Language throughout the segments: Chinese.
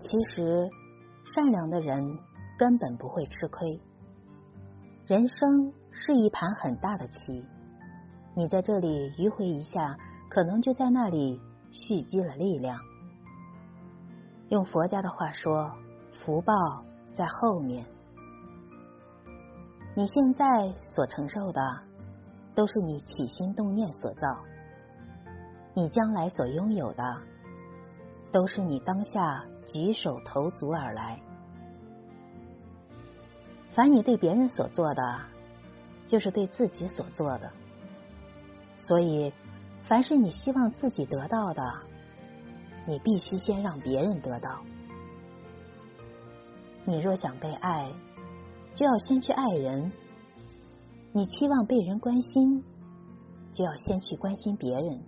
其实，善良的人根本不会吃亏。人生是一盘很大的棋，你在这里迂回一下，可能就在那里蓄积了力量。用佛家的话说，福报在后面。你现在所承受的，都是你起心动念所造；你将来所拥有的，都是你当下。举手投足而来，凡你对别人所做的，就是对自己所做的。所以，凡是你希望自己得到的，你必须先让别人得到。你若想被爱，就要先去爱人；你期望被人关心，就要先去关心别人。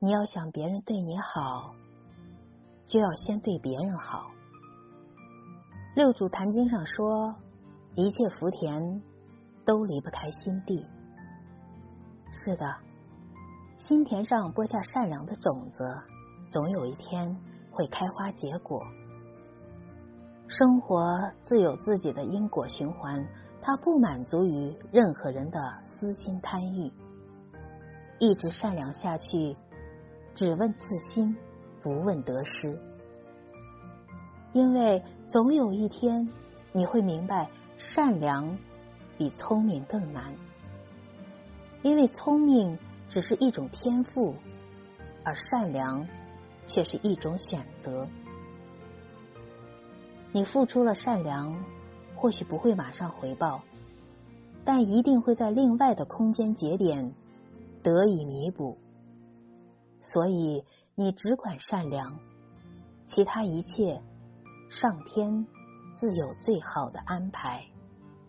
你要想别人对你好。就要先对别人好。六祖坛经上说，一切福田都离不开心地。是的，心田上播下善良的种子，总有一天会开花结果。生活自有自己的因果循环，它不满足于任何人的私心贪欲。一直善良下去，只问自心。不问得失，因为总有一天你会明白，善良比聪明更难。因为聪明只是一种天赋，而善良却是一种选择。你付出了善良，或许不会马上回报，但一定会在另外的空间节点得以弥补。所以。你只管善良，其他一切，上天自有最好的安排。